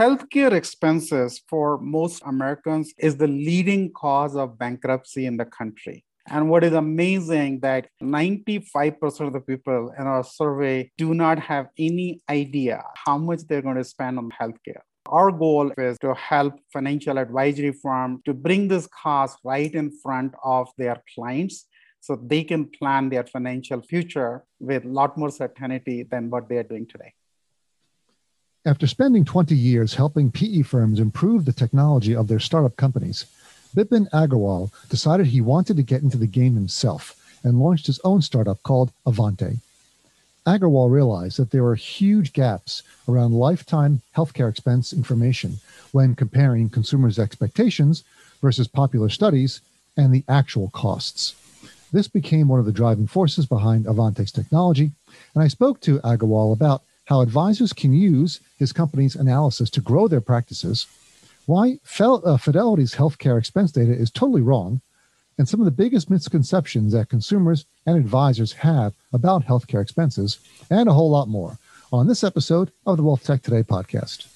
healthcare expenses for most Americans is the leading cause of bankruptcy in the country. And what is amazing that 95% of the people in our survey do not have any idea how much they're going to spend on healthcare. Our goal is to help financial advisory firm to bring this cost right in front of their clients so they can plan their financial future with a lot more certainty than what they are doing today. After spending 20 years helping PE firms improve the technology of their startup companies, Bipin Agarwal decided he wanted to get into the game himself and launched his own startup called Avante. Agarwal realized that there were huge gaps around lifetime healthcare expense information when comparing consumers' expectations versus popular studies and the actual costs. This became one of the driving forces behind Avante's technology, and I spoke to Agarwal about how advisors can use his company's analysis to grow their practices, why uh, Fidelity's healthcare expense data is totally wrong, and some of the biggest misconceptions that consumers and advisors have about healthcare expenses, and a whole lot more on this episode of the Wealth Tech Today podcast.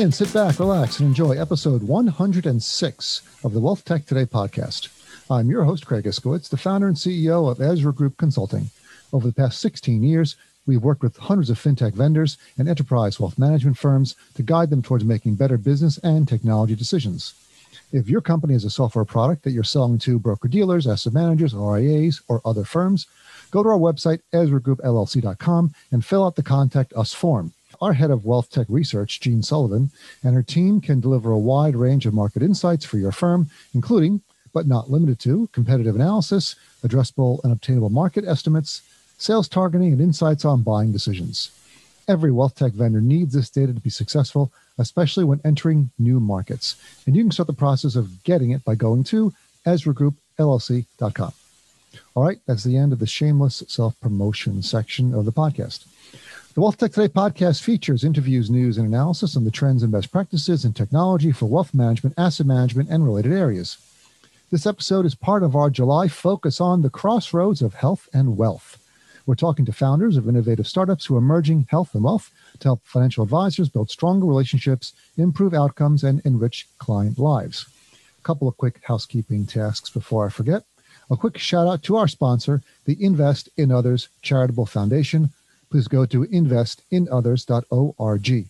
In, sit back, relax, and enjoy episode 106 of the Wealth Tech Today podcast. I'm your host, Craig Iskowitz, the founder and CEO of Ezra Group Consulting. Over the past 16 years, we've worked with hundreds of fintech vendors and enterprise wealth management firms to guide them towards making better business and technology decisions. If your company is a software product that you're selling to broker dealers, asset managers, RIAs, or other firms, go to our website, EzraGroupLLC.com, and fill out the Contact Us form our head of wealth tech research, Jean Sullivan, and her team can deliver a wide range of market insights for your firm, including, but not limited to, competitive analysis, addressable and obtainable market estimates, sales targeting, and insights on buying decisions. Every wealth tech vendor needs this data to be successful, especially when entering new markets. And you can start the process of getting it by going to EzraGroupLLC.com. All right, that's the end of the shameless self promotion section of the podcast. The Wealth Tech Today podcast features interviews, news, and analysis on the trends and best practices in technology for wealth management, asset management, and related areas. This episode is part of our July focus on the crossroads of health and wealth. We're talking to founders of innovative startups who are merging health and wealth to help financial advisors build stronger relationships, improve outcomes, and enrich client lives. A couple of quick housekeeping tasks before I forget. A quick shout out to our sponsor, the Invest in Others Charitable Foundation please go to investinothers.org.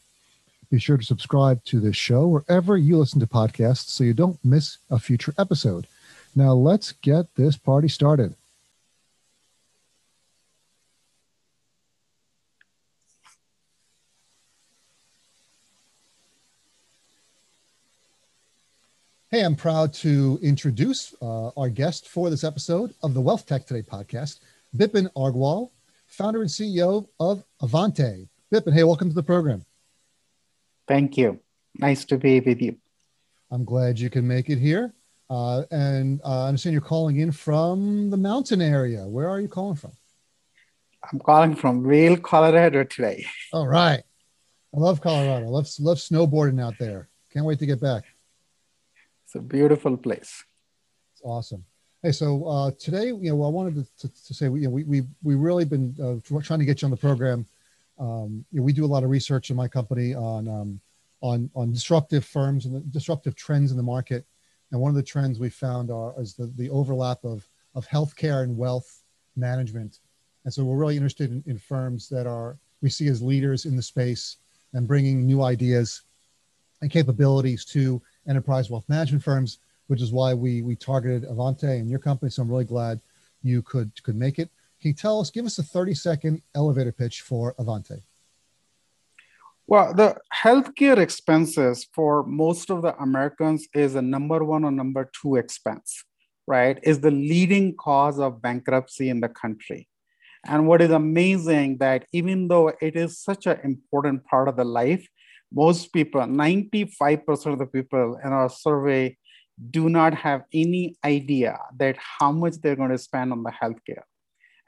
Be sure to subscribe to this show wherever you listen to podcasts so you don't miss a future episode. Now, let's get this party started. Hey, I'm proud to introduce uh, our guest for this episode of the Wealth Tech Today podcast, Bipin Agarwal, founder and CEO of Avante. Bipin, hey, welcome to the program. Thank you. Nice to be with you. I'm glad you can make it here. Uh, and uh, I understand you're calling in from the mountain area. Where are you calling from? I'm calling from Vail, Colorado today. All right. I love Colorado. I love, love snowboarding out there. Can't wait to get back. It's a beautiful place. It's awesome. Hey, so uh, today, you know, I wanted to, to, to say, you know, we, we, we really been uh, trying to get you on the program. Um, you know, we do a lot of research in my company on, um, on, on disruptive firms and the disruptive trends in the market. And one of the trends we found are, is the, the overlap of, of healthcare and wealth management. And so we're really interested in, in firms that are, we see as leaders in the space and bringing new ideas and capabilities to enterprise wealth management firms which is why we we targeted Avante and your company. So I'm really glad you could could make it. Can you tell us, give us a 30 second elevator pitch for Avante? Well, the healthcare expenses for most of the Americans is a number one or number two expense, right? Is the leading cause of bankruptcy in the country. And what is amazing that even though it is such an important part of the life, most people, 95% of the people in our survey do not have any idea that how much they're going to spend on the healthcare.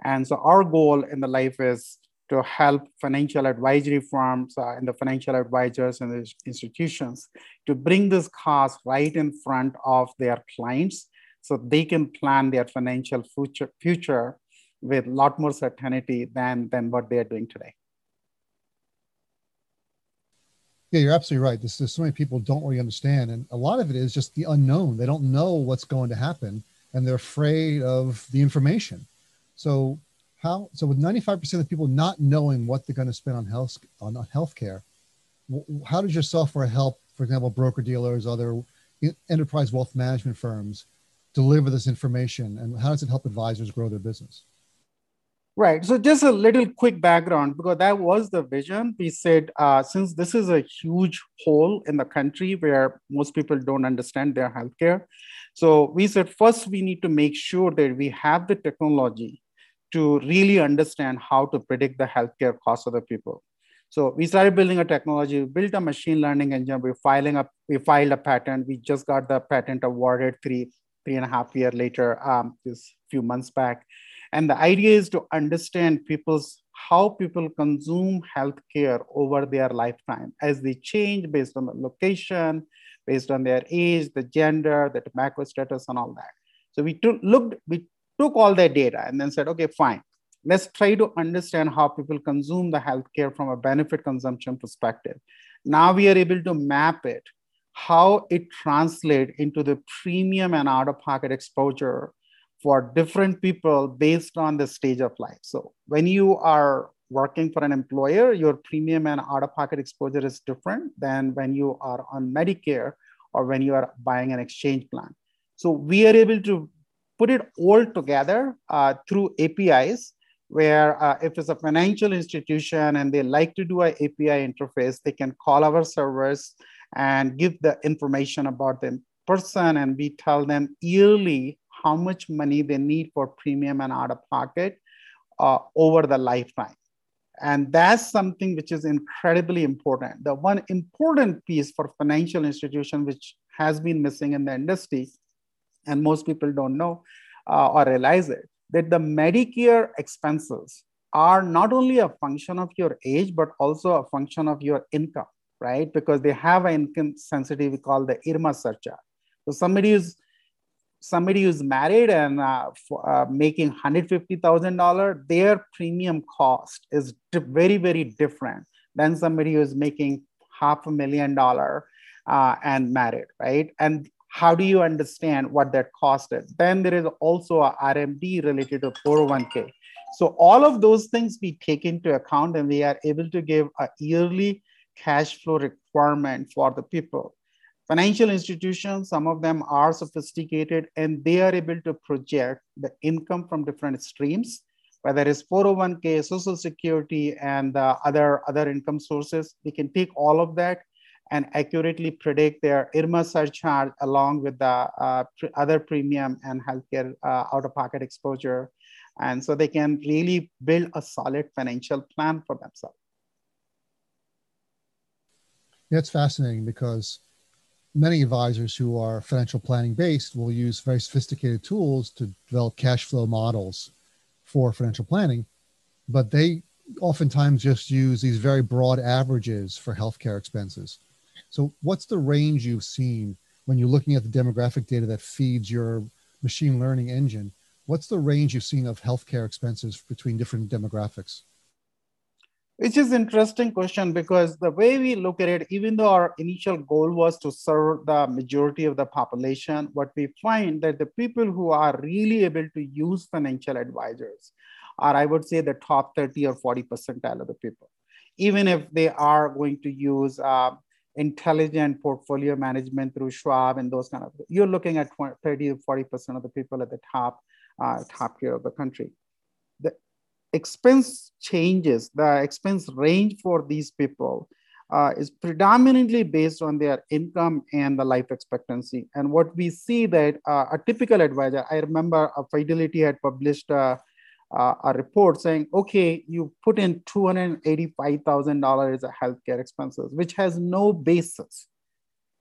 And so our goal in the life is to help financial advisory firms uh, and the financial advisors and the institutions to bring this cost right in front of their clients so they can plan their financial future, future with a lot more certainty than, than what they are doing today. Yeah, you're absolutely right. This, there's so many people don't really understand, and a lot of it is just the unknown. They don't know what's going to happen, and they're afraid of the information. So how? So with 95% of people not knowing what they're going to spend on health on healthcare, how does your software help, for example, broker dealers, other enterprise wealth management firms, deliver this information, and how does it help advisors grow their business? Right. So just a little quick background because that was the vision. We said uh, since this is a huge hole in the country where most people don't understand their healthcare, so we said first we need to make sure that we have the technology to really understand how to predict the healthcare costs of the people. So we started building a technology, we built a machine learning engine. We're filing up, we filed a patent. We just got the patent awarded three, three and a half year later, um, this few months back. And the idea is to understand people's how people consume healthcare over their lifetime as they change based on the location, based on their age, the gender, the tobacco status, and all that. So we took looked, we took all that data and then said, okay, fine. Let's try to understand how people consume the healthcare from a benefit consumption perspective. Now we are able to map it, how it translates into the premium and out-of-pocket exposure for different people based on the stage of life. So when you are working for an employer, your premium and out-of-pocket exposure is different than when you are on Medicare or when you are buying an exchange plan. So we are able to put it all together uh, through APIs where uh, if it's a financial institution and they like to do an API interface, they can call our servers and give the information about the person and we tell them yearly how much money they need for premium and out of pocket uh, over the lifetime. And that's something which is incredibly important. The one important piece for financial institution, which has been missing in the industry, and most people don't know uh, or realize it, that the Medicare expenses are not only a function of your age, but also a function of your income, right? Because they have an income sensitivity called the IRMAA surcharge. So somebody is somebody who's married and uh, for, uh, making $150,000, their premium cost is very, very different than somebody who's making half a million dollar uh, and married, right? And how do you understand what that cost is? Then there is also a RMD related to 401k. So all of those things we take into account and we are able to give a yearly cash flow requirement for the people Financial institutions, some of them are sophisticated and they are able to project the income from different streams, whether it's 401k, social security, and uh, other, other income sources. They can take all of that and accurately predict their IRMAA surcharge along with the uh, other premium and healthcare uh, out-of-pocket exposure. And so they can really build a solid financial plan for themselves. It's fascinating because many advisors who are financial planning based will use very sophisticated tools to develop cash flow models for financial planning, but they oftentimes just use these very broad averages for healthcare expenses. So, what's the range you've seen when you're looking at the demographic data that feeds your machine learning engine? What's the range you've seen of healthcare expenses between different demographics? Which is interesting question because the way we look at it, even though our initial goal was to serve the majority of the population, what we find that the people who are really able to use financial advisors are, I would say, the top 30 or 40 percentile of the people. Even if they are going to use uh, intelligent portfolio management through Schwab and those kind of, you're looking at 20, 30 to 40% of the people at the top, uh, top tier of the country expense changes, the expense range for these people uh, is predominantly based on their income and the life expectancy. And what we see that uh, a typical advisor, I remember a Fidelity had published a, a report saying, okay, you put in $285,000 as healthcare expenses, which has no basis.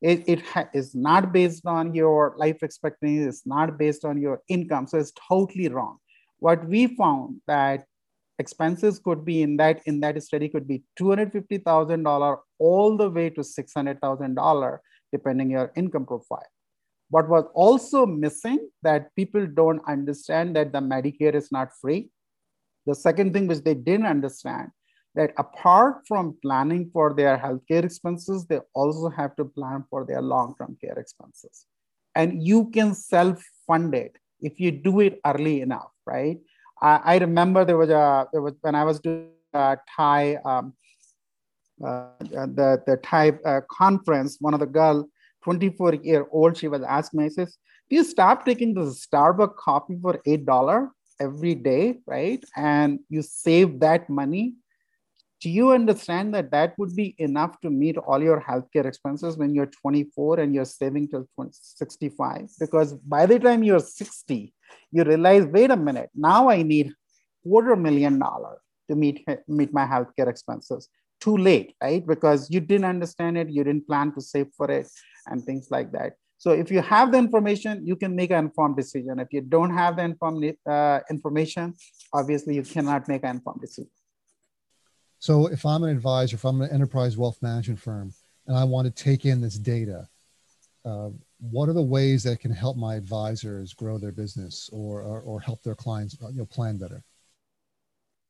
It, it is not based on your life expectancy, it's not based on your income. So it's totally wrong. What we found that expenses could be in that in that study could be $250,000 all the way to $600,000 depending your income profile. What was also missing that people don't understand that the Medicare is not free. The second thing which they didn't understand that apart from planning for their healthcare expenses, they also have to plan for their long-term care expenses. And you can self-fund it if you do it early enough, right? I, I remember there was a there was when I was doing a TiE um, uh, the the TiE uh, conference. One of the girl, 24 year old, she was asking me, says, "Do you stop taking the Starbucks coffee for eight dollar every day, right? And you save that money." Do you understand that that would be enough to meet all your healthcare expenses when you're 24 and you're saving till 20, 65? Because by the time you're 60, you realize, wait a minute, now I need quarter million dollar to meet, meet my healthcare expenses. Too late, right? Because you didn't understand it, you didn't plan to save for it, and things like that. So if you have the information, you can make an informed decision. If you don't have the informed uh, information, obviously you cannot make an informed decision. So if I'm an advisor, if I'm an enterprise wealth management firm, and I want to take in this data, uh, what are the ways that can help my advisors grow their business or, or, or help their clients uh, you know, plan better?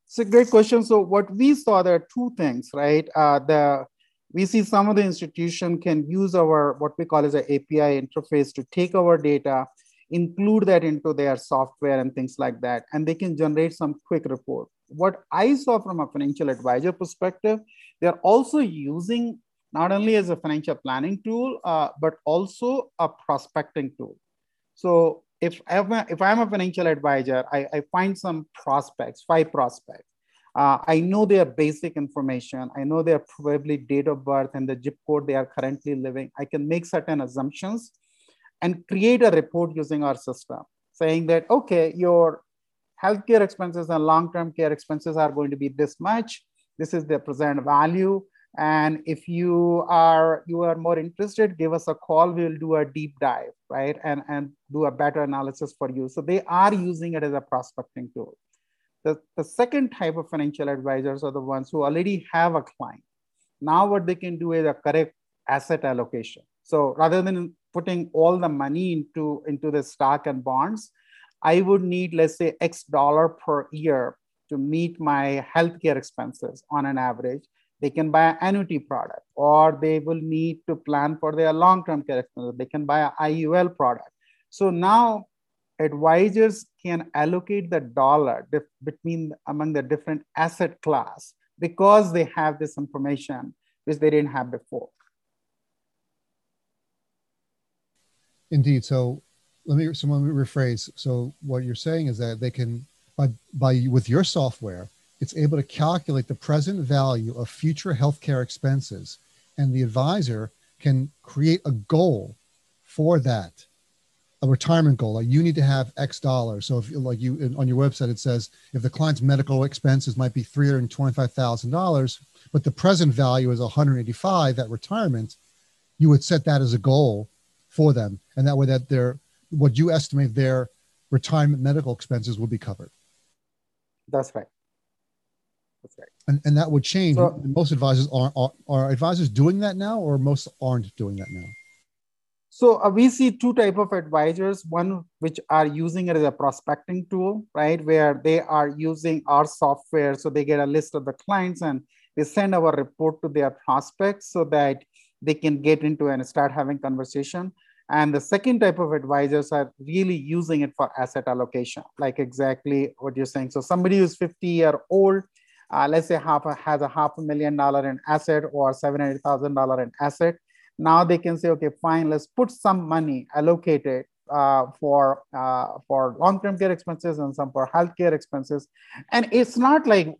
It's a great question. So what we saw, there are two things, right? Uh, the we see some of the institution can use our what we call as an API interface to take our data, include that into their software and things like that, and they can generate some quick report. What I saw from a financial advisor perspective, they're also using not only as a financial planning tool, uh, but also a prospecting tool. So if I'm a, if I'm a financial advisor, I, I find some prospects, five prospects. Uh, I know their basic information. I know their probably date of birth and the zip code they are currently living. I can make certain assumptions and create a report using our system saying that, okay, your healthcare expenses and long-term care expenses are going to be this much. This is the present value. And if you are you are more interested, give us a call. We'll do a deep dive, right? And, and do a better analysis for you. So they are using it as a prospecting tool. The, the second type of financial advisors are the ones who already have a client. Now what they can do is a correct asset allocation. So rather than putting all the money into, into the stock and bonds, I would need, let's say, X dollar per year to meet my healthcare expenses on an average they can buy an annuity product or they will need to plan for their long-term care expenses. They can buy an IUL product. So now advisors can allocate the dollar between among the different asset class because they have this information which they didn't have before. Indeed. So let me so let me rephrase. So what you're saying is that they can by by with your software, it's able to calculate the present value of future healthcare expenses, and the advisor can create a goal for that, a retirement goal. Like you need to have X dollars. So if like you on your website it says if the client's medical expenses might be three hundred twenty-five thousand dollars, but the present value is one hundred eighty-five at retirement, you would set that as a goal for them, and that way that their what you estimate their retirement medical expenses will be covered. That's right. And, and that would change. So, most advisors are, are, are advisors doing that now, or most aren't doing that now. So uh, we see two type of advisors. One which are using it as a prospecting tool, right, where they are using our software, so they get a list of the clients and they send our report to their prospects so that they can get into and start having conversation. And the second type of advisors are really using it for asset allocation, like exactly what you're saying. So somebody who's 50 year old uh, let's say half a, has a half a million dollar in asset or $700,000 in asset. Now they can say, okay, fine, let's put some money allocated uh, for uh, for long-term care expenses and some for healthcare expenses. And it's not like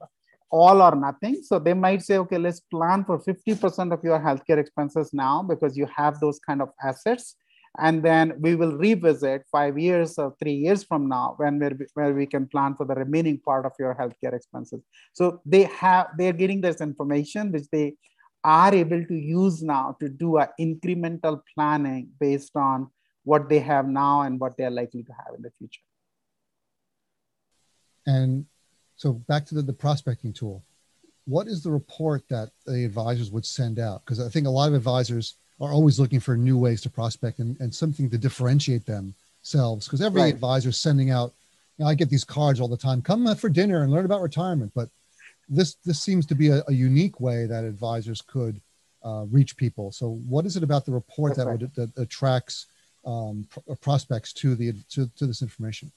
all or nothing. So they might say, okay, let's plan for 50% of your healthcare expenses now because you have those kind of assets and then we will revisit five years or three years from now when we're, where we can plan for the remaining part of your healthcare expenses so they have they're getting this information which they are able to use now to do a incremental planning based on what they have now and what they're likely to have in the future and So back to the, the prospecting tool. What is the report that the advisors would send out? Because I think a lot of advisors are always looking for new ways to prospect and, and something to differentiate themselves. Because every right. advisor is sending out, you know, I get these cards all the time. Come for dinner and learn about retirement. But this this seems to be a, a unique way that advisors could uh, reach people. So, what is it about the report that, would, that attracts um, pr- prospects to the to, to this information?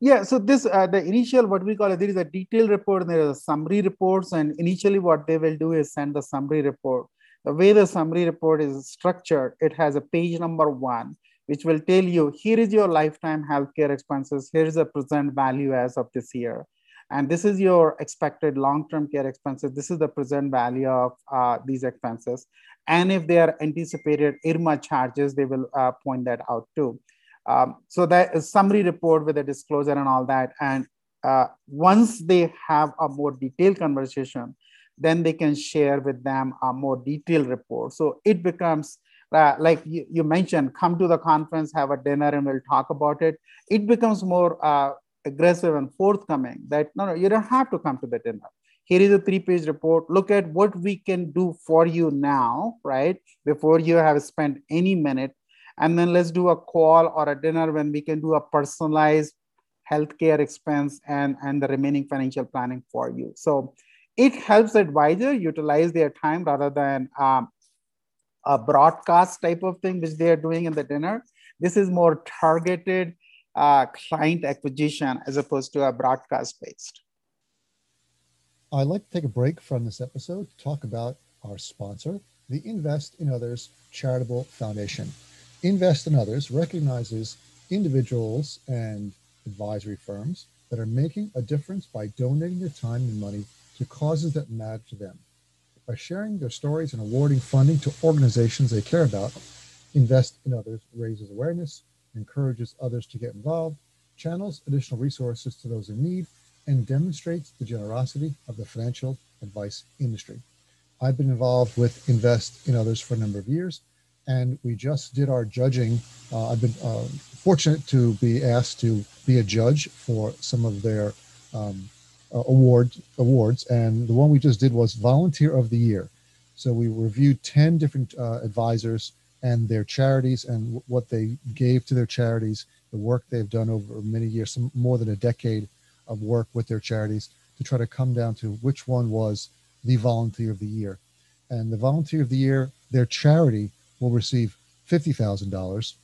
Yeah, so this uh, the initial what we call it, there is a detailed report and there is a summary reports, and initially what they will do is send the summary report. The way the summary report is structured, it has a page number one, which will tell you here is your lifetime healthcare expenses, here is the present value as of this year and this is your expected long-term care expenses. This is the present value of uh, these expenses. And if they are anticipated IRMAA charges, they will uh, point that out too. Um, so that is summary report with a disclosure and all that. And uh, once they have a more detailed conversation, then they can share with them a more detailed report. So it becomes uh, like you, you, mentioned, come to the conference, have a dinner, and we'll talk about it. It becomes more uh, aggressive and forthcoming that no, no, you don't have to come to the dinner. Here is a three page report. Look at what we can do for you now, right? Before you have spent any minute. And then let's do a call or a dinner when we can do a personalized healthcare expense and, and the remaining financial planning for you. So it helps advisor utilize their time rather than um, a broadcast type of thing, which they are doing in the dinner. This is more targeted uh, client acquisition as opposed to a broadcast based. I'd like to take a break from this episode to talk about our sponsor, the Invest in Others Charitable Foundation. Invest in Others recognizes individuals and advisory firms that are making a difference by donating their time and money to causes that matter to them. By sharing their stories and awarding funding to organizations they care about, Invest in Others raises awareness, encourages others to get involved, channels additional resources to those in need, and demonstrates the generosity of the financial advice industry. I've been involved with Invest in Others for a number of years, and we just did our judging. Uh, I've been uh, fortunate to be asked to be a judge for some of their um, award awards, and the one we just did was Volunteer of the Year. So we reviewed ten different uh, advisors and their charities and what they gave to their charities, the work they've done over many years, some, more than a decade of work with their charities to try to come down to which one was the volunteer of the year. And the volunteer of the year, their charity will receive $50,000.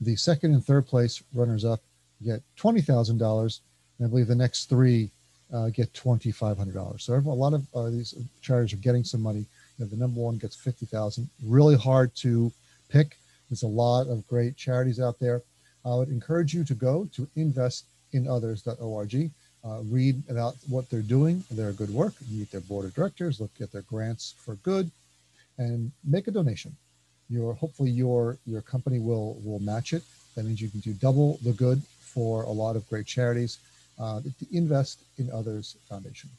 The second and third place runners up get $20,000. And I believe the next three uh, get $2,500. So a lot of uh, these charities are getting some money. You know, the number one gets 50,000. Really hard to pick. There's a lot of great charities out there. I would encourage you to go to investinothers.org, uh, read about what they're doing, their good work, meet their board of directors, look at their grants for good, and make a donation. Your hopefully your your company will will match it. That means you can do double the good for a lot of great charities. Uh, the Invest in Others Foundation.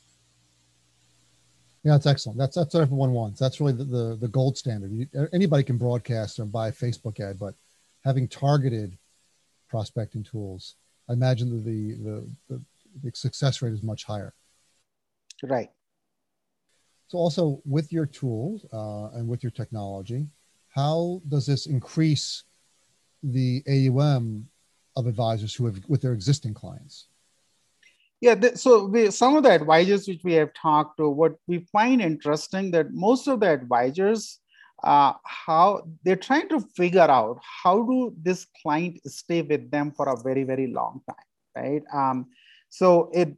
Yeah, that's excellent. That's that's what everyone wants. That's really the, the, the gold standard. You, anybody can broadcast or buy a Facebook ad, but having targeted prospecting tools, I imagine that the, the, the, the success rate is much higher. Right. So also with your tools uh, and with your technology, how does this increase the AUM of advisors who have with their existing clients? Yeah, the, so we, some of the advisors which we have talked to, what we find interesting that most of the advisors, uh, how they're trying to figure out how do this client stay with them for a very very long time, right? Um, so it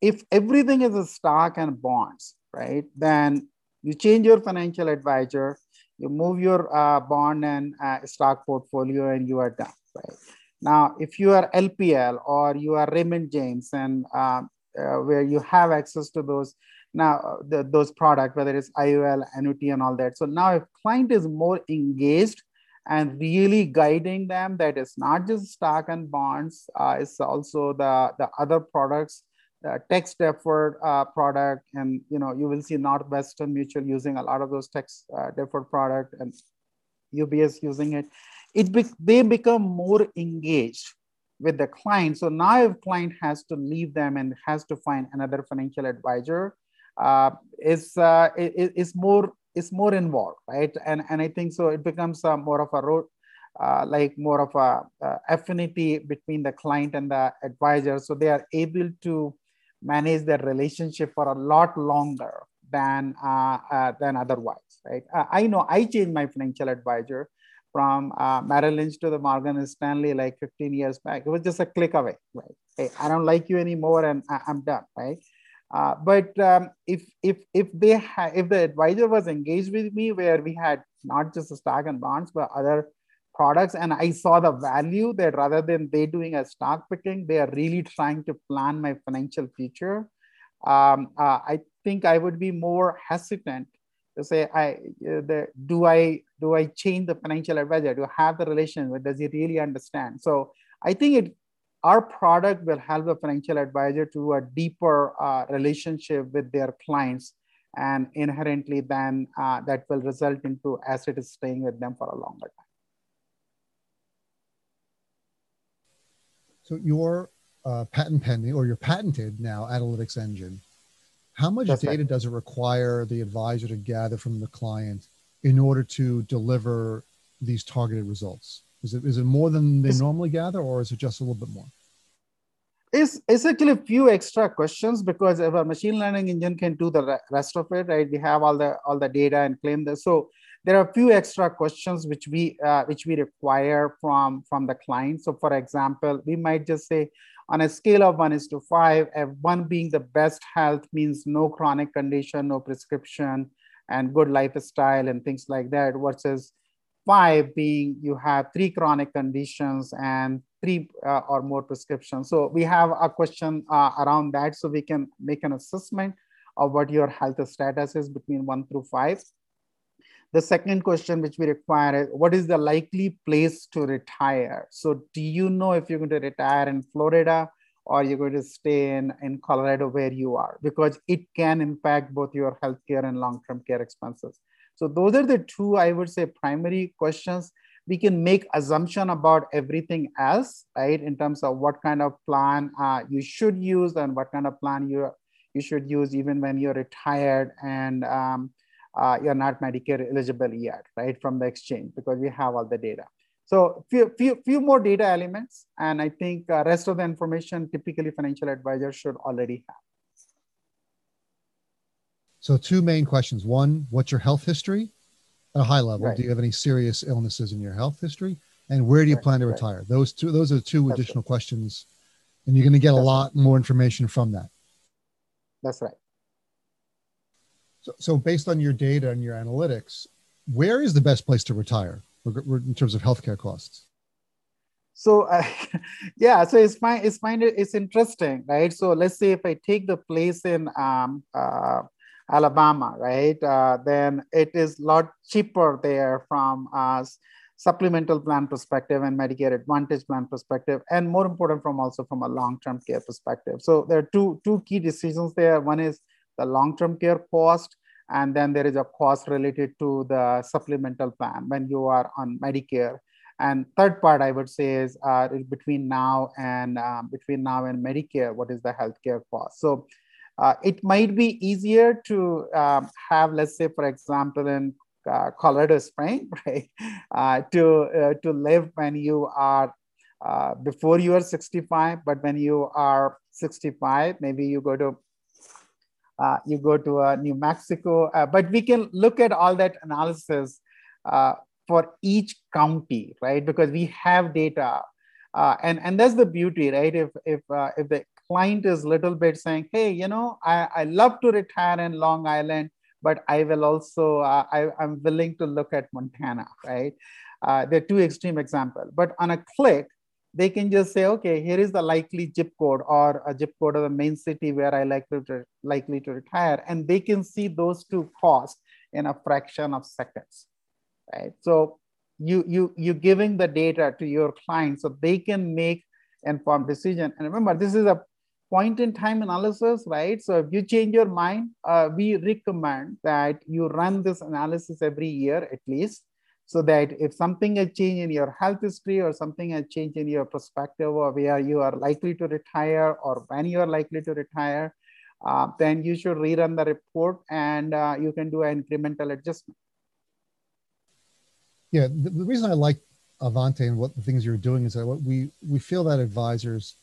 if everything is a stock and bonds, right, then you change your financial advisor, you move your uh, bond and uh, stock portfolio, and you are done, right? Now, if you are LPL or you are Raymond James and uh, uh, where you have access to those now uh, the, those products, whether it's IOL, annuity, and all that. So now, if client is more engaged and really guiding them, that is not just stock and bonds, uh, it's also the the other products, the tax deferred uh, product, and you know you will see Northwestern Mutual using a lot of those tax uh, deferred product and UBS using it it be, they become more engaged with the client. So now if client has to leave them and has to find another financial advisor, uh, is uh, is more is more involved, right? And and I think so it becomes uh, more of a road, uh, like more of a uh, affinity between the client and the advisor, so they are able to manage their relationship for a lot longer than uh, than otherwise, right? I know I changed my financial advisor from uh, Merrill Lynch to the Morgan Stanley like 15 years back. It was just a click away, right? Hey, I don't like you anymore, and I- am done, right? Uh, but um, if if if they ha- if the advisor was engaged with me, where we had not just the stock and bonds, but other products, and I saw the value that rather than they doing a stock picking, they are really trying to plan my financial future. Um, uh, I think I would be more hesitant to say, I uh, the, do I do I change the financial advisor? Do I have the relation? With does he really understand? So I think it our product will help the financial advisor to a deeper uh, relationship with their clients and inherently then uh, that will result into asset is staying with them for a longer time. So your uh, patent pending or your patented now analytics engine how much That's data right. does it require the advisor to gather from the client in order to deliver these targeted results? Is it is it more than they it's, normally gather, or is it just a little bit more? It's, it's actually a few extra questions because if a machine learning engine can do the rest of it, right? We have all the all the data and claim this. So there are a few extra questions which we uh, which we require from from the client. So for example, we might just say, on a scale of one is to five, one being the best health means no chronic condition, no prescription, and good lifestyle and things like that, versus five being you have three chronic conditions and three uh, or more prescriptions. So we have a question uh, around that so we can make an assessment of what your health status is between one through five. The second question which we require is what is the likely place to retire? So do you know if you're going to retire in Florida or you're going to stay in, in Colorado where you are? Because it can impact both your healthcare and long-term care expenses. So those are the two, I would say, primary questions. We can make assumption about everything else, right? In terms of what kind of plan uh, you should use and what kind of plan you, you should use even when you're retired and um, uh, you're not Medicare eligible yet, right, from the exchange because we have all the data. So few, few, few more data elements, and I think uh, rest of the information typically financial advisors should already have. So two main questions. One, what's your health history at a high level? Right. Do you have any serious illnesses in your health history? And where do you right, plan to retire? Right. Those two, those are the two That's additional questions. And you're going to get That's a lot more information from that. That's right. So, based on your data and your analytics, where is the best place to retire in terms of healthcare costs? So uh, yeah, so it's fine. It's fine. It's interesting, right? So let's say if I take the place in um, uh, Alabama, right, uh, then it is a lot cheaper there from us supplemental plan perspective and Medicare Advantage plan perspective, and more important from also from a long-term care perspective. So there are two two key decisions there. One is the long-term care cost, and then there is a cost related to the supplemental plan when you are on Medicare. And third part, I would say, is uh, between now and um, between now and Medicare, what is the healthcare cost? So uh, it might be easier to um, have, let's say, for example, in uh, Colorado Spring, right, uh, to uh, to live when you are uh, before you are 65, but when you are 65, maybe you go to uh, you go to uh, New Mexico. Uh, but we can look at all that analysis uh, for each county, right? Because we have data. Uh, and, and that's the beauty, right? If, if, uh, if the client is little bit saying, hey, you know, I, I love to retire in Long Island, but I will also, I, I'm willing to look at Montana, right? they're two extreme examples. But on a click, they can just say, okay, here is the likely zip code or a zip code of the main city where I like to likely to retire, and they can see those two costs in a fraction of seconds, right? So you you you giving the data to your client so they can make informed decision. And remember, this is a point in time analysis, right? So if you change your mind, uh, we recommend that you run this analysis every year at least so that if something has changed in your health history or something has changed in your perspective of where you are likely to retire or when you are likely to retire, uh, then you should rerun the report and uh, you can do an incremental adjustment. Yeah, the, the, reason I like Avante and what the things you're doing is that we we feel that advisors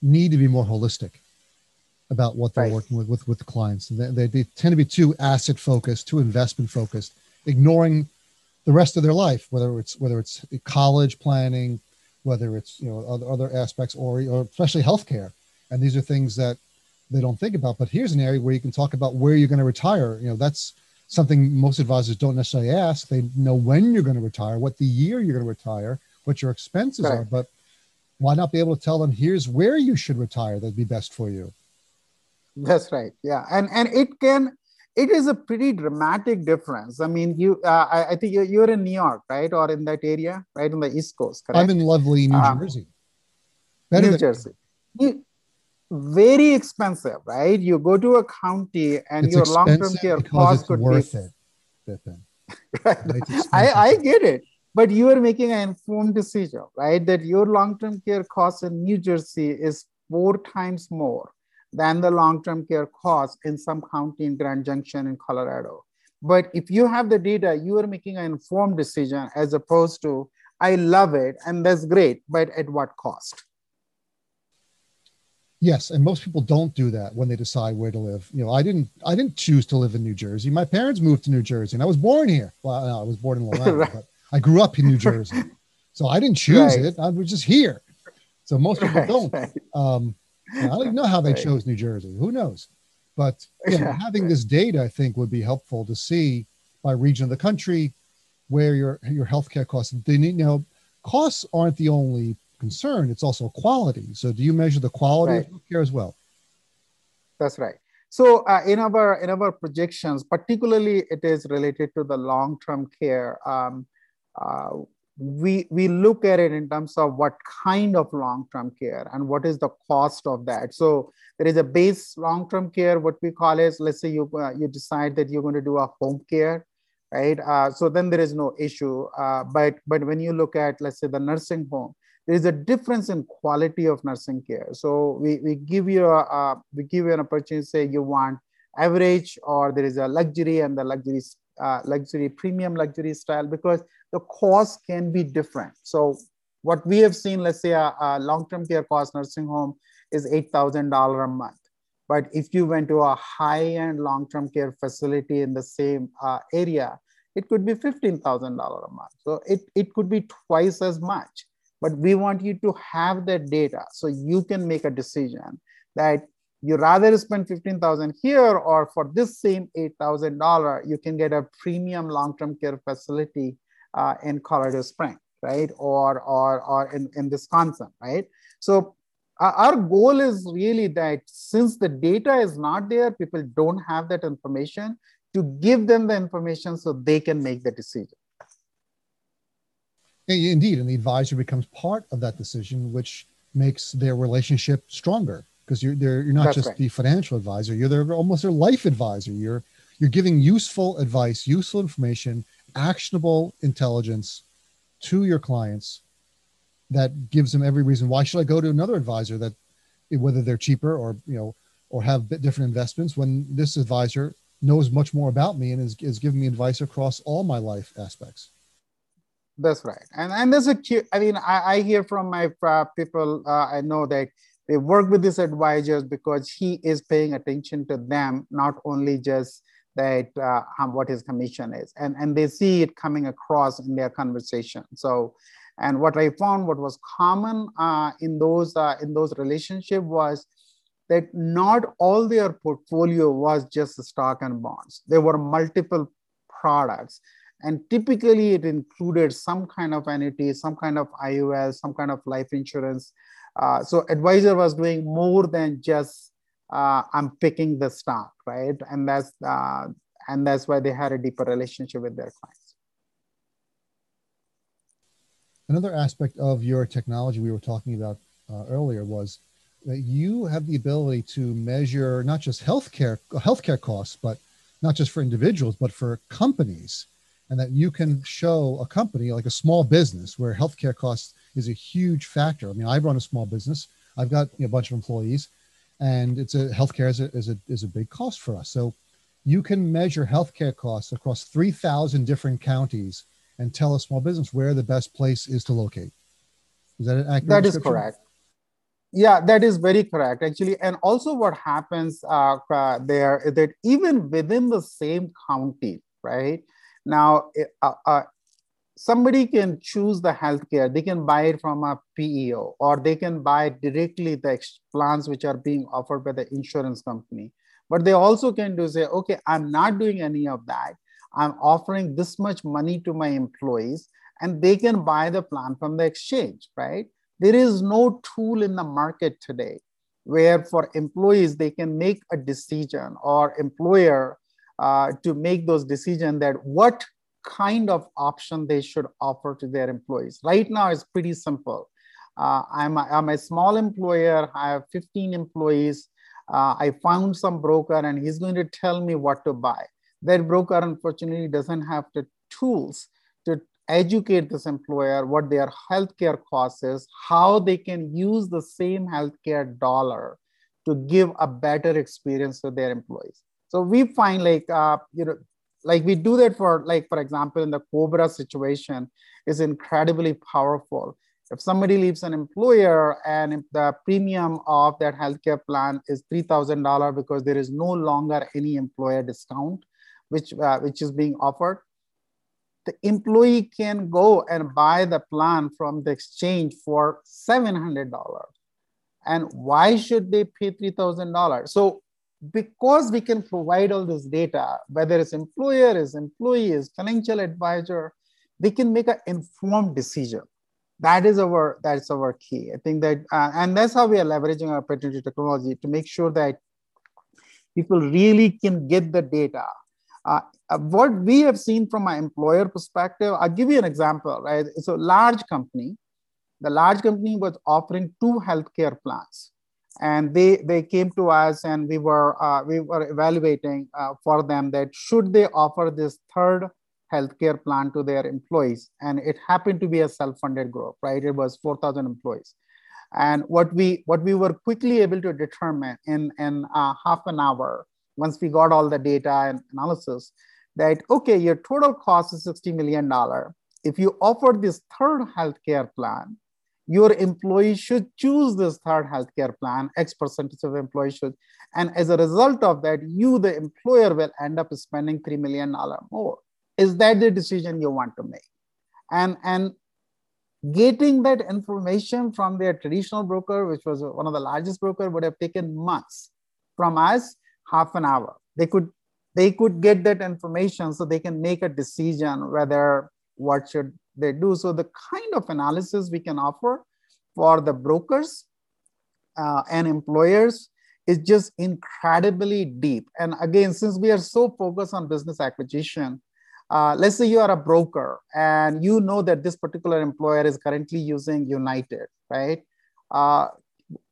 need to be more holistic about what they're right. working with with with clients. They, they, they tend to be too asset focused, too investment focused, ignoring the rest of their life, whether it's whether it's college planning, whether it's you know other, other aspects, or, or especially healthcare. And these are things that they don't think about. But here's an area where you can talk about where you're going to retire. You know, that's something most advisors don't necessarily ask. They know when you're going to retire, what the year you're going to retire, what your expenses right. are. But why not be able to tell them here's where you should retire that'd be best for you? That's right. Yeah, and and it can it is a pretty dramatic difference. I mean, you, uh, I, I, think you're, you're, in New York, right, or in that area, right, on the East Coast. Correct? I'm in lovely New um, Jersey. Better New Jersey. You, very expensive, right? You go to a county and it's your long-term care cost could worth be. It, right. I, I get it, but you are making an informed decision, right? That your long-term care cost in New Jersey is four times more than the long-term care cost in some county in Grand Junction in Colorado. But if you have the data, you are making an informed decision as opposed to, I love it and that's great, but at what cost? Yes, and most people don't do that when they decide where to live. You know, I didn't I didn't choose to live in New Jersey. My parents moved to New Jersey and I was born here. Well, no, I was born in Long Island, right. but I grew up in New Jersey. So I didn't choose right. it. I was just here. So most people right. don't. Um, I don't even know how they chose New Jersey. Who knows? But you know, having this data, I think, would be helpful to see by region of the country where your your healthcare costs. They need, you know, costs aren't the only concern; it's also quality. So, do you measure the quality right. of healthcare as well? That's right. So, uh, in our in our projections, particularly, it is related to the long term care. Um, uh, we we look at it in terms of what kind of long-term care and what is the cost of that. So there is a base long-term care what we call is let's say you uh, you decide that you're going to do a home care right? Uh, so then there is no issue. Uh, but but when you look at let's say the nursing home there is a difference in quality of nursing care. So we, we give you a we give you an opportunity say you want average or there is a luxury and the luxury uh, luxury premium luxury style because the cost can be different. So what we have seen, let's say a, a long-term care cost nursing home is $8,000 a month. But if you went to a high-end long-term care facility in the same uh, area, it could be $15,000 a month. So it, it could be twice as much. But we want you to have that data so you can make a decision that you rather spend 15,000 here or for this same $8,000, you can get a premium long-term care facility uh, in Colorado Springs, right? Or, or, or in, in Wisconsin, right? So our goal is really that since the data is not there, people don't have that information, to give them the information so they can make the decision. Indeed, and the advisor becomes part of that decision, which makes their relationship stronger because you're you're not That's just right. the financial advisor; you're their almost their life advisor. You're you're giving useful advice, useful information, actionable intelligence to your clients that gives them every reason why should I go to another advisor that whether they're cheaper or you know or have different investments when this advisor knows much more about me and is, is giving me advice across all my life aspects that's right and and there's a i mean i, I hear from my uh, people uh, i know that they work with these advisors because he is paying attention to them not only just that uh, what his commission is. And and they see it coming across in their conversation. So and what i found what was common uh, in those uh, in those relationship was that not all their portfolio was just stock and bonds. There were multiple products. And typically it included some kind of annuity some kind of ios some kind of life insurance uh, so advisor was doing more than just uh, I'm picking the stock, right? And that's uh, and that's why they had a deeper relationship with their clients. Another aspect of your technology we were talking about uh, earlier was that you have the ability to measure not just healthcare healthcare costs, but not just for individuals, but for companies. and that you can show a company like a small business where healthcare costs is a huge factor. I mean, I run a small business. I've got you know, a bunch of employees, and it's a healthcare is a, is a is a big cost for us. So you can measure healthcare costs across 3,000 different counties and tell a small business where the best place is to locate. Is that an accurate? That is correct. Yeah, that is very correct, actually. And also, what happens uh, uh, there is that even within the same county, right? Now, uh, uh, somebody can choose the healthcare. They can buy it from a PEO, or they can buy directly the plans which are being offered by the insurance company. But they also can do say, okay, I'm not doing any of that. I'm offering this much money to my employees, and they can buy the plan from the exchange, right? There is no tool in the market today where for employees they can make a decision or employer uh, to make those decisions that what kind of option they should offer to their employees. Right now, it's pretty simple. Uh, I'm, a, I'm a small employer, I have 15 employees. Uh, I found some broker and he's going to tell me what to buy. That broker, unfortunately, doesn't have the tools to educate this employer what their healthcare cost is, how they can use the same healthcare dollar to give a better experience to their employees. So we find like, uh, you know, like we do that for like, for example, in the COBRA situation is incredibly powerful. If somebody leaves an employer and if the premium of that healthcare plan is $3,000 because there is no longer any employer discount, which, uh, which is being offered, the employee can go and buy the plan from the exchange for $700. And why should they pay $3,000? So because we can provide all this data, whether it's employer, is employee, is financial advisor, they can make an informed decision. That is our that's our key. I think that, uh, and that's how we are leveraging our patented technology to make sure that people really can get the data. Uh, uh what we have seen from an employer perspective, I'll give you an example. Right, it's a large company. The large company was offering two healthcare plans and they they came to us and we were uh, we were evaluating uh, for them that should they offer this third healthcare plan to their employees? And it happened to be a self-funded group right? It was 4000 employees. And what we what we were quickly able to determine in in uh, half an hour once we got all the data and analysis that okay your total cost is 60 million dollar if you offer this third healthcare plan your employee should choose this third healthcare plan, X percentage of employees should. And as a result of that, you, the employer, will end up spending $3 million more. Is that the decision you want to make? And, and getting that information from their traditional broker, which was one of the largest broker, would have taken months. From us, half an hour. They could they could get that information so they can make a decision whether what should they do. So the kind of analysis we can offer for the brokers uh, and employers is just incredibly deep. And again, since we are so focused on business acquisition, uh, let's say you are a broker and you know that this particular employer is currently using United, right? Uh,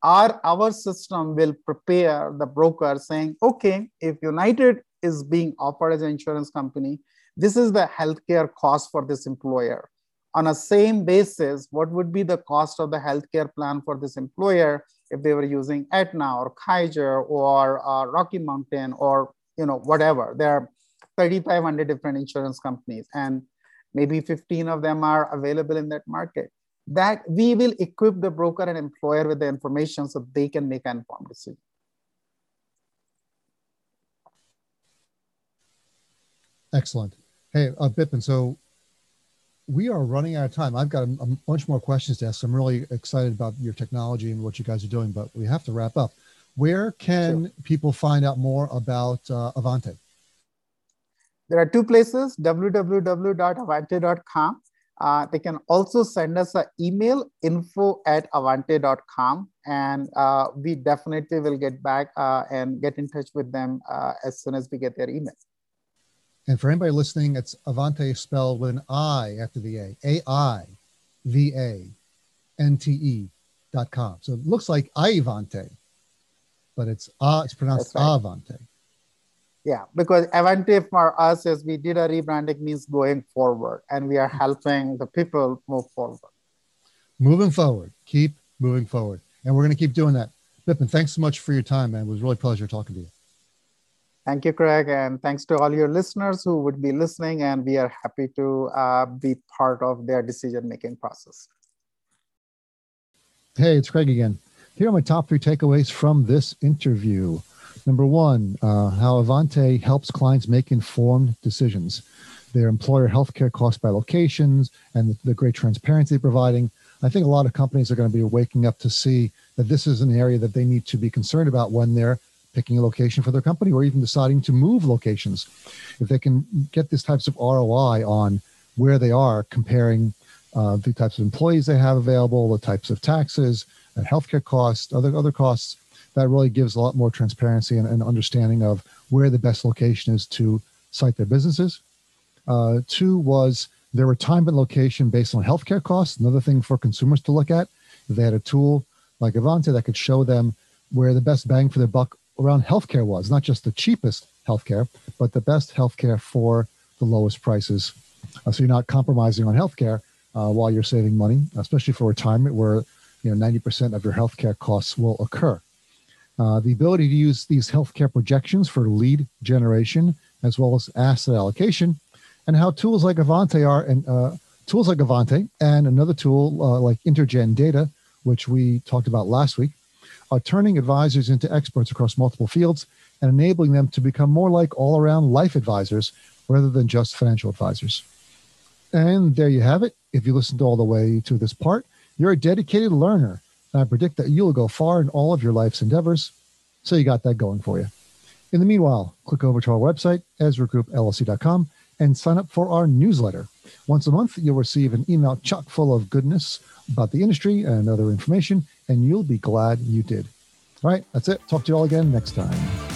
our, our system will prepare the broker saying, okay, if United is being offered as an insurance company, this is the healthcare cost for this employer. On a same basis, what would be the cost of the healthcare plan for this employer if they were using Aetna or Kaiser or uh, Rocky Mountain or you know whatever? There are 3,500 different insurance companies, and maybe 15 of them are available in that market. That we will equip the broker and employer with the information so they can make an informed decision. Excellent. Hey, uh, Bipin, so we are running out of time. I've got a, a, bunch more questions to ask. I'm really excited about your technology and what you guys are doing, but we have to wrap up. Where can sure. people find out more about uh, Aivante? There are two places, www.aivante.com. Uh, they can also send us an email, info at aivante.com, and uh, we definitely will get back uh, and get in touch with them uh, as soon as we get their email. And for anybody listening, it's Aivante spelled with an I after the A, A I V A N T E dot com. So it looks like Ivante, but it's uh, it's pronounced right. Aivante. Yeah, because Aivante for us is we did a rebranding means going forward and we are helping the people move forward. Moving forward. Keep moving forward. And we're going to keep doing that. Bipin, thanks so much for your time, man. It was really a pleasure talking to you. Thank you, Craig. And thanks to all your listeners who would be listening. And we are happy to uh, be part of their decision making process. Hey, it's Craig again. Here are my top three takeaways from this interview. Number one, uh, how Aivante helps clients make informed decisions. Their employer healthcare costs by locations and the, the great transparency providing. I think a lot of companies are going to be waking up to see that this is an area that they need to be concerned about when they're picking a location for their company or even deciding to move locations. If they can get these types of ROI on where they are, comparing uh, the types of employees they have available, the types of taxes and healthcare costs, other other costs, that really gives a lot more transparency and, and understanding of where the best location is to site their businesses. Uh, two was their retirement location based on healthcare costs. Another thing for consumers to look at. If they had a tool like Aivante that could show them where the best bang for their buck around healthcare was, not just the cheapest healthcare, but the best healthcare for the lowest prices. Uh, so you're not compromising on healthcare uh, while you're saving money, especially for retirement, where you know 90% of your healthcare costs will occur. Uh, the ability to use these healthcare projections for lead generation as well as asset allocation, and how tools like Aivante are and uh, tools like Aivante and another tool uh, like Intergen Data, which we talked about last week, are turning advisors into experts across multiple fields and enabling them to become more like all-around life advisors rather than just financial advisors. And there you have it. If you listened all the way to this part, you're a dedicated learner. And I predict that you'll go far in all of your life's endeavors. So you got that going for you. In the meanwhile, click over to our website, EzraGroupLLC.com, and sign up for our newsletter. Once a month, you'll receive an email chock full of goodness about the industry and other information, and you'll be glad you did. All right, that's it. Talk to you all again next time.